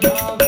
Radha